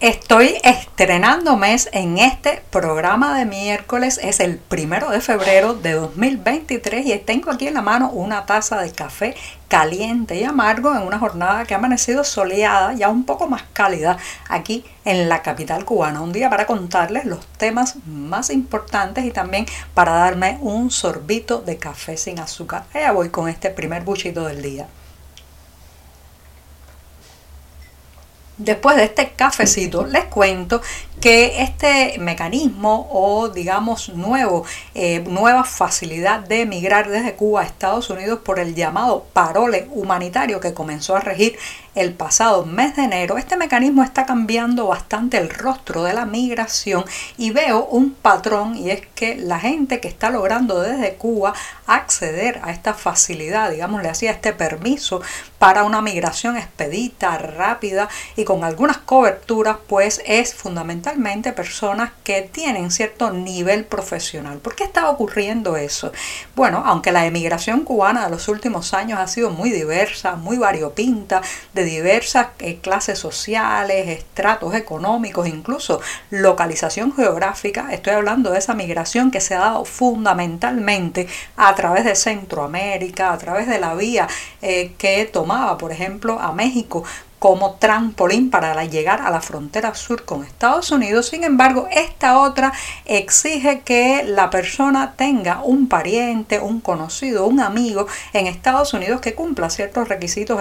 Estoy estrenando mes en este programa de miércoles. Es el primero de febrero de 2023 y tengo aquí en la mano una taza de café caliente y amargo en una jornada que ha amanecido soleada, ya un poco más cálida aquí en la capital cubana. Un día para contarles los temas más importantes y también para darme un sorbito de café sin azúcar. Allá voy con este primer buchito del día. Después de este cafecito, les cuento que este mecanismo o digamos nuevo, eh, nueva facilidad de emigrar desde Cuba a Estados Unidos por el llamado parole humanitario que comenzó a regir el pasado mes de enero, este mecanismo está cambiando bastante el rostro de la migración y veo un patrón y es que la gente que está logrando desde Cuba acceder a esta facilidad, digamos, le hacía este permiso para una migración expedita, rápida y con algunas coberturas, pues es fundamentalmente personas que tienen cierto nivel profesional. ¿Por qué está ocurriendo eso? Bueno, aunque la emigración cubana de los últimos años ha sido muy diversa, muy variopinta, de diversas eh, clases sociales, estratos económicos, incluso localización geográfica. Estoy hablando de esa migración que se ha dado fundamentalmente a través de Centroamérica, a través de la vía eh, que tomaba, por ejemplo, a México como trampolín para llegar a la frontera sur con Estados Unidos. Sin embargo, esta otra exige que la persona tenga un pariente, un conocido, un amigo en Estados Unidos que cumpla ciertos requisitos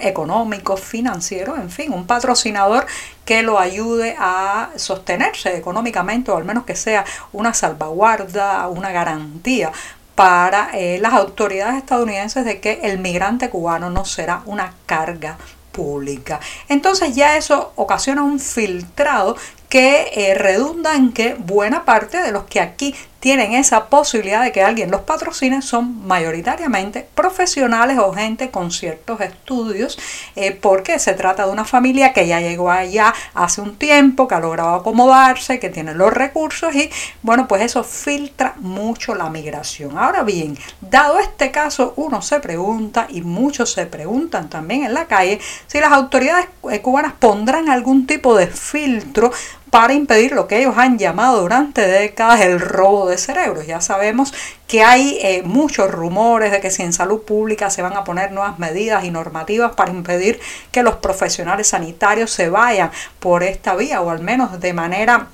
económicos, financieros, en fin, un patrocinador que lo ayude a sostenerse económicamente o al menos que sea una salvaguarda, una garantía para eh, las autoridades estadounidenses de que el migrante cubano no será una carga pública. Entonces ya eso ocasiona un filtrado que eh, redunda en que buena parte de los que aquí tienen esa posibilidad de que alguien los patrocine son mayoritariamente profesionales o gente con ciertos estudios, eh, porque se trata de una familia que ya llegó allá hace un tiempo, que ha logrado acomodarse, que tiene los recursos y bueno, pues eso filtra mucho la migración. Ahora bien, dado este caso, uno se pregunta y muchos se preguntan también en la calle si las autoridades eh, cubanas pondrán algún tipo de filtro para impedir lo que ellos han llamado durante décadas el robo de cerebros. Ya sabemos que hay eh, muchos rumores de que si en salud pública se van a poner nuevas medidas y normativas para impedir que los profesionales sanitarios se vayan por esta vía o al menos de manera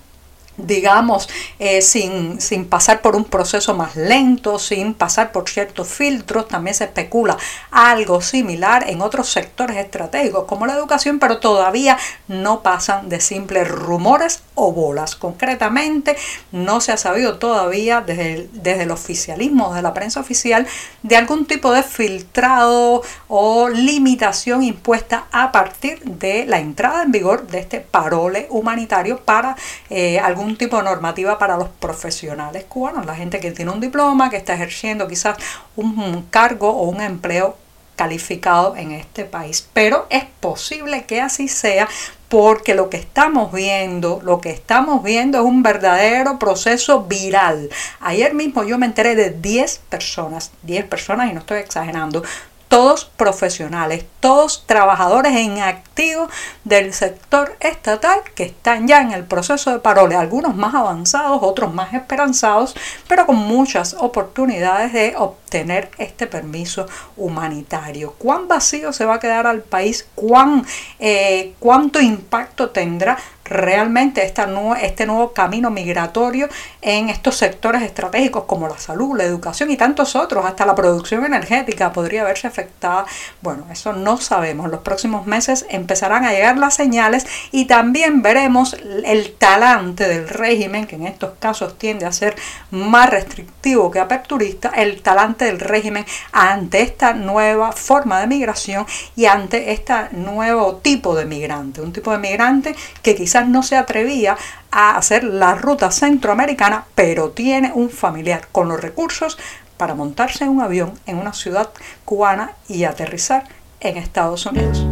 digamos, eh, sin, sin, pasar por un proceso más lento, sin pasar por ciertos filtros. También se especula algo similar en otros sectores estratégicos como la educación, pero todavía no pasan de simples rumores o bolas. Concretamente, no se ha sabido todavía desde el, desde el oficialismo, desde la prensa oficial, de algún tipo de filtrado o limitación impuesta a partir de la entrada en vigor de este parole humanitario para eh, algún un tipo normativa para los profesionales cubanos, la gente que tiene un diploma, que está ejerciendo quizás un cargo o un empleo calificado en este país. Pero es posible que así sea porque lo que estamos viendo, lo que estamos viendo es un verdadero proceso viral. Ayer mismo yo me enteré de 10 personas, 10 personas y no estoy exagerando, todos profesionales, todos trabajadores en activo del sector estatal que están ya en el proceso de parole, algunos más avanzados, otros más esperanzados, pero con muchas oportunidades de obtener este permiso humanitario. ¿Cuán vacío se va a quedar al país? ¿Cuán, eh, ¿Cuánto impacto tendrá realmente esta este nuevo camino migratorio en estos sectores estratégicos como la salud, la educación y tantos otros, hasta la producción energética podría verse afectada. Bueno, eso no sabemos. Los próximos meses empezarán a llegar las señales y también veremos el talante del régimen, que en estos casos tiende a ser más restrictivo que aperturista, el talante del régimen ante esta nueva forma de migración y ante este nuevo tipo de migrante, un tipo de migrante que quizás no se atrevía a hacer la ruta centroamericana, pero tiene un familiar con los recursos para montarse en un avión en una ciudad cubana y aterrizar en Estados Unidos.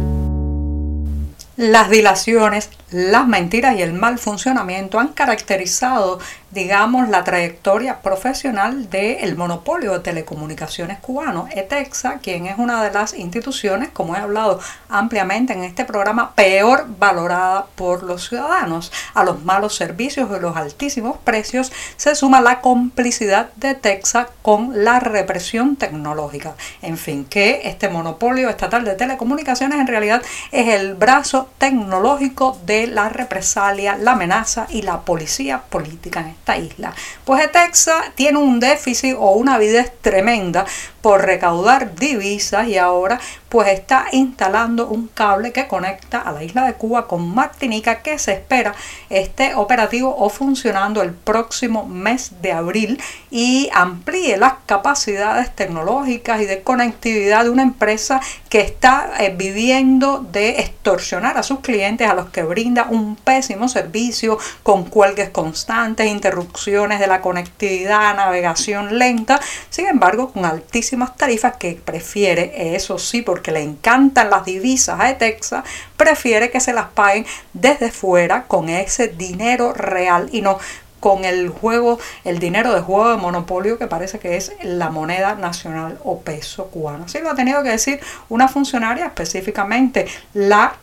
Las dilaciones, las mentiras y el mal funcionamiento han caracterizado, digamos, la trayectoria profesional del monopolio de telecomunicaciones cubano, ETEXA, quien es una de las instituciones, como he hablado ampliamente en este programa, peor valorada por los ciudadanos. A los malos servicios y los altísimos precios se suma la complicidad de ETEXA con la represión tecnológica. En fin, que este monopolio estatal de telecomunicaciones en realidad es el brazo tecnológico de la represalia, la amenaza y la policía política en esta isla. Pues Texas tiene un déficit o una avidez tremenda por recaudar divisas y ahora pues está instalando un cable que conecta a la isla de Cuba con Martinica que se espera esté operativo o funcionando el próximo mes de abril y amplíe las capacidades tecnológicas y de conectividad de una empresa que está eh, viviendo de extorsionar a sus clientes a los que brinda un pésimo servicio con cuelgues constantes, interrupciones de la conectividad, navegación lenta, sin embargo con altísimo tarifas que prefiere, eso sí, porque le encantan las divisas a Etexa, prefiere que se las paguen desde fuera con ese dinero real y no con el juego, el dinero de juego de monopolio que parece que es la moneda nacional o peso cubano. Así lo ha tenido que decir una funcionaria, específicamente la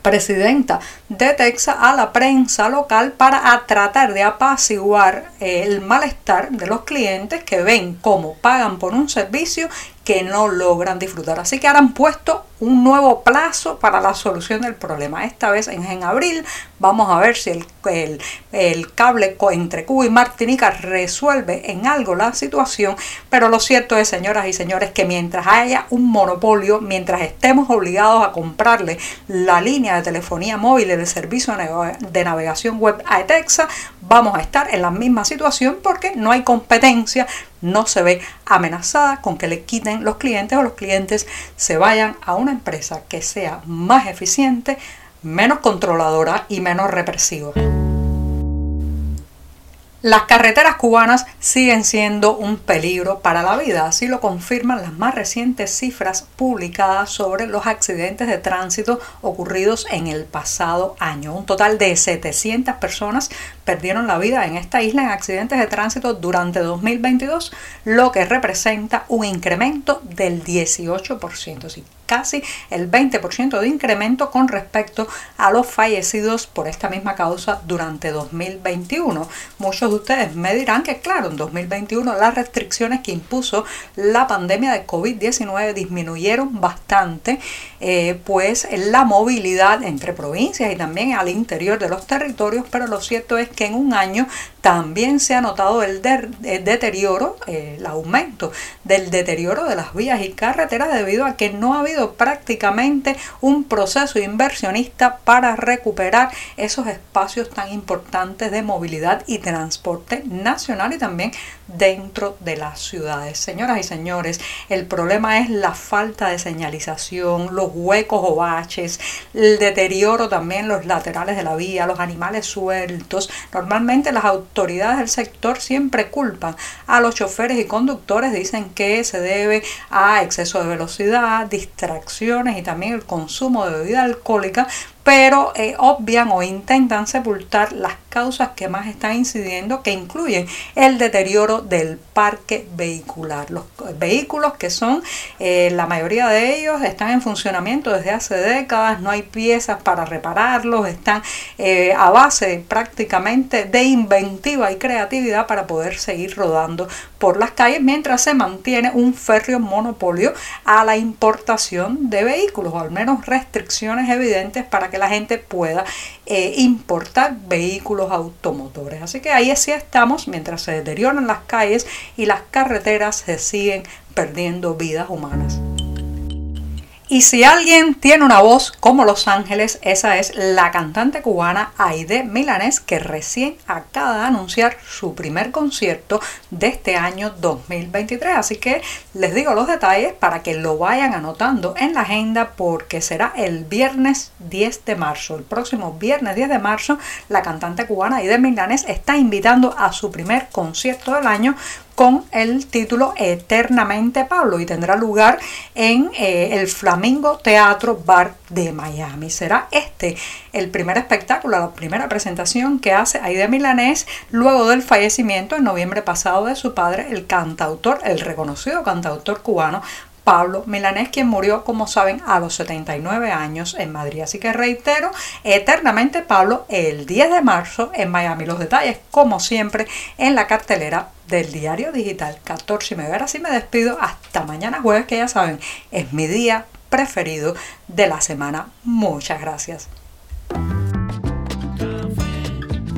presidenta de Texas a la prensa local para tratar de apaciguar el malestar de los clientes que ven cómo pagan por un servicio que no logran disfrutar. Así que ahora han puesto un nuevo plazo para la solución del problema. Esta vez en, en abril vamos a ver si el, cable entre Cuba y Martinica resuelve en algo la situación. Pero lo cierto es, señoras y señores, que mientras haya un monopolio, mientras estemos obligados a comprarle la línea de telefonía móvil y el servicio de navegación web a Etexa, vamos a estar en la misma situación porque no hay competencia, no se ve amenazada con que le quiten los clientes o los clientes se vayan a una empresa que sea más eficiente, menos controladora y menos represiva. Las carreteras cubanas siguen siendo un peligro para la vida, así lo confirman las más recientes cifras publicadas sobre los accidentes de tránsito ocurridos en el pasado año. Un total de 700 personas perdieron la vida en esta isla en accidentes de tránsito durante 2022, lo que representa un incremento del 18% casi el 20% de incremento con respecto a los fallecidos por esta misma causa durante 2021. Muchos de ustedes me dirán que claro, en 2021 las restricciones que impuso la pandemia de COVID-19 disminuyeron bastante, eh, pues la movilidad entre provincias y también al interior de los territorios, pero lo cierto es que en un año también se ha notado el, deterioro, eh, el aumento del deterioro de las vías y carreteras debido a que no ha habido prácticamente un proceso inversionista para recuperar esos espacios tan importantes de movilidad y transporte nacional y también dentro de las ciudades. Señoras y señores, el problema es la falta de señalización, los huecos o baches, el deterioro también los laterales de la vía, los animales sueltos. Normalmente las autoridades del sector siempre culpan a los choferes y conductores, dicen que se debe a exceso de velocidad, distracciones y también el consumo de bebida alcohólica, pero eh, obvian o intentan sepultar las causas que más están incidiendo, que incluyen el deterioro del parque vehicular. Los vehículos que son, eh, la mayoría de ellos están en funcionamiento desde hace décadas, no hay piezas para repararlos, están eh, a base prácticamente de inventiva y creatividad para poder seguir rodando por las calles mientras se mantiene un férreo monopolio a la importación de vehículos o al menos restricciones evidentes para que la gente pueda eh, importar vehículos automotores. Así que ahí sí estamos mientras se deterioran las calles y las carreteras se siguen perdiendo vidas humanas. Y si alguien tiene una voz como Los Ángeles, esa es la cantante cubana Aide Milanés, que recién acaba de anunciar su primer concierto de este año 2023. Así que les digo los detalles para que lo vayan anotando en la agenda porque será el viernes 10 de marzo. El próximo viernes 10 de marzo, la cantante cubana Aide Milanés está invitando a su primer concierto del año con el título Eternamente Pablo y tendrá lugar en eh, el Flamingo Teatro Bar de Miami. Será este el primer espectáculo, la primera presentación que hace Aida Milanés luego del fallecimiento en noviembre pasado de su padre, el cantautor, el reconocido cantautor cubano Pablo Milanés, quien murió, como saben, a los 79 años en Madrid. Así que reitero, eternamente Pablo, el 10 de marzo en Miami. Los detalles, como siempre, en la cartelera del diario digital 14 y media. Ahora me despido hasta mañana jueves, que ya saben, es mi día preferido de la semana. Muchas gracias.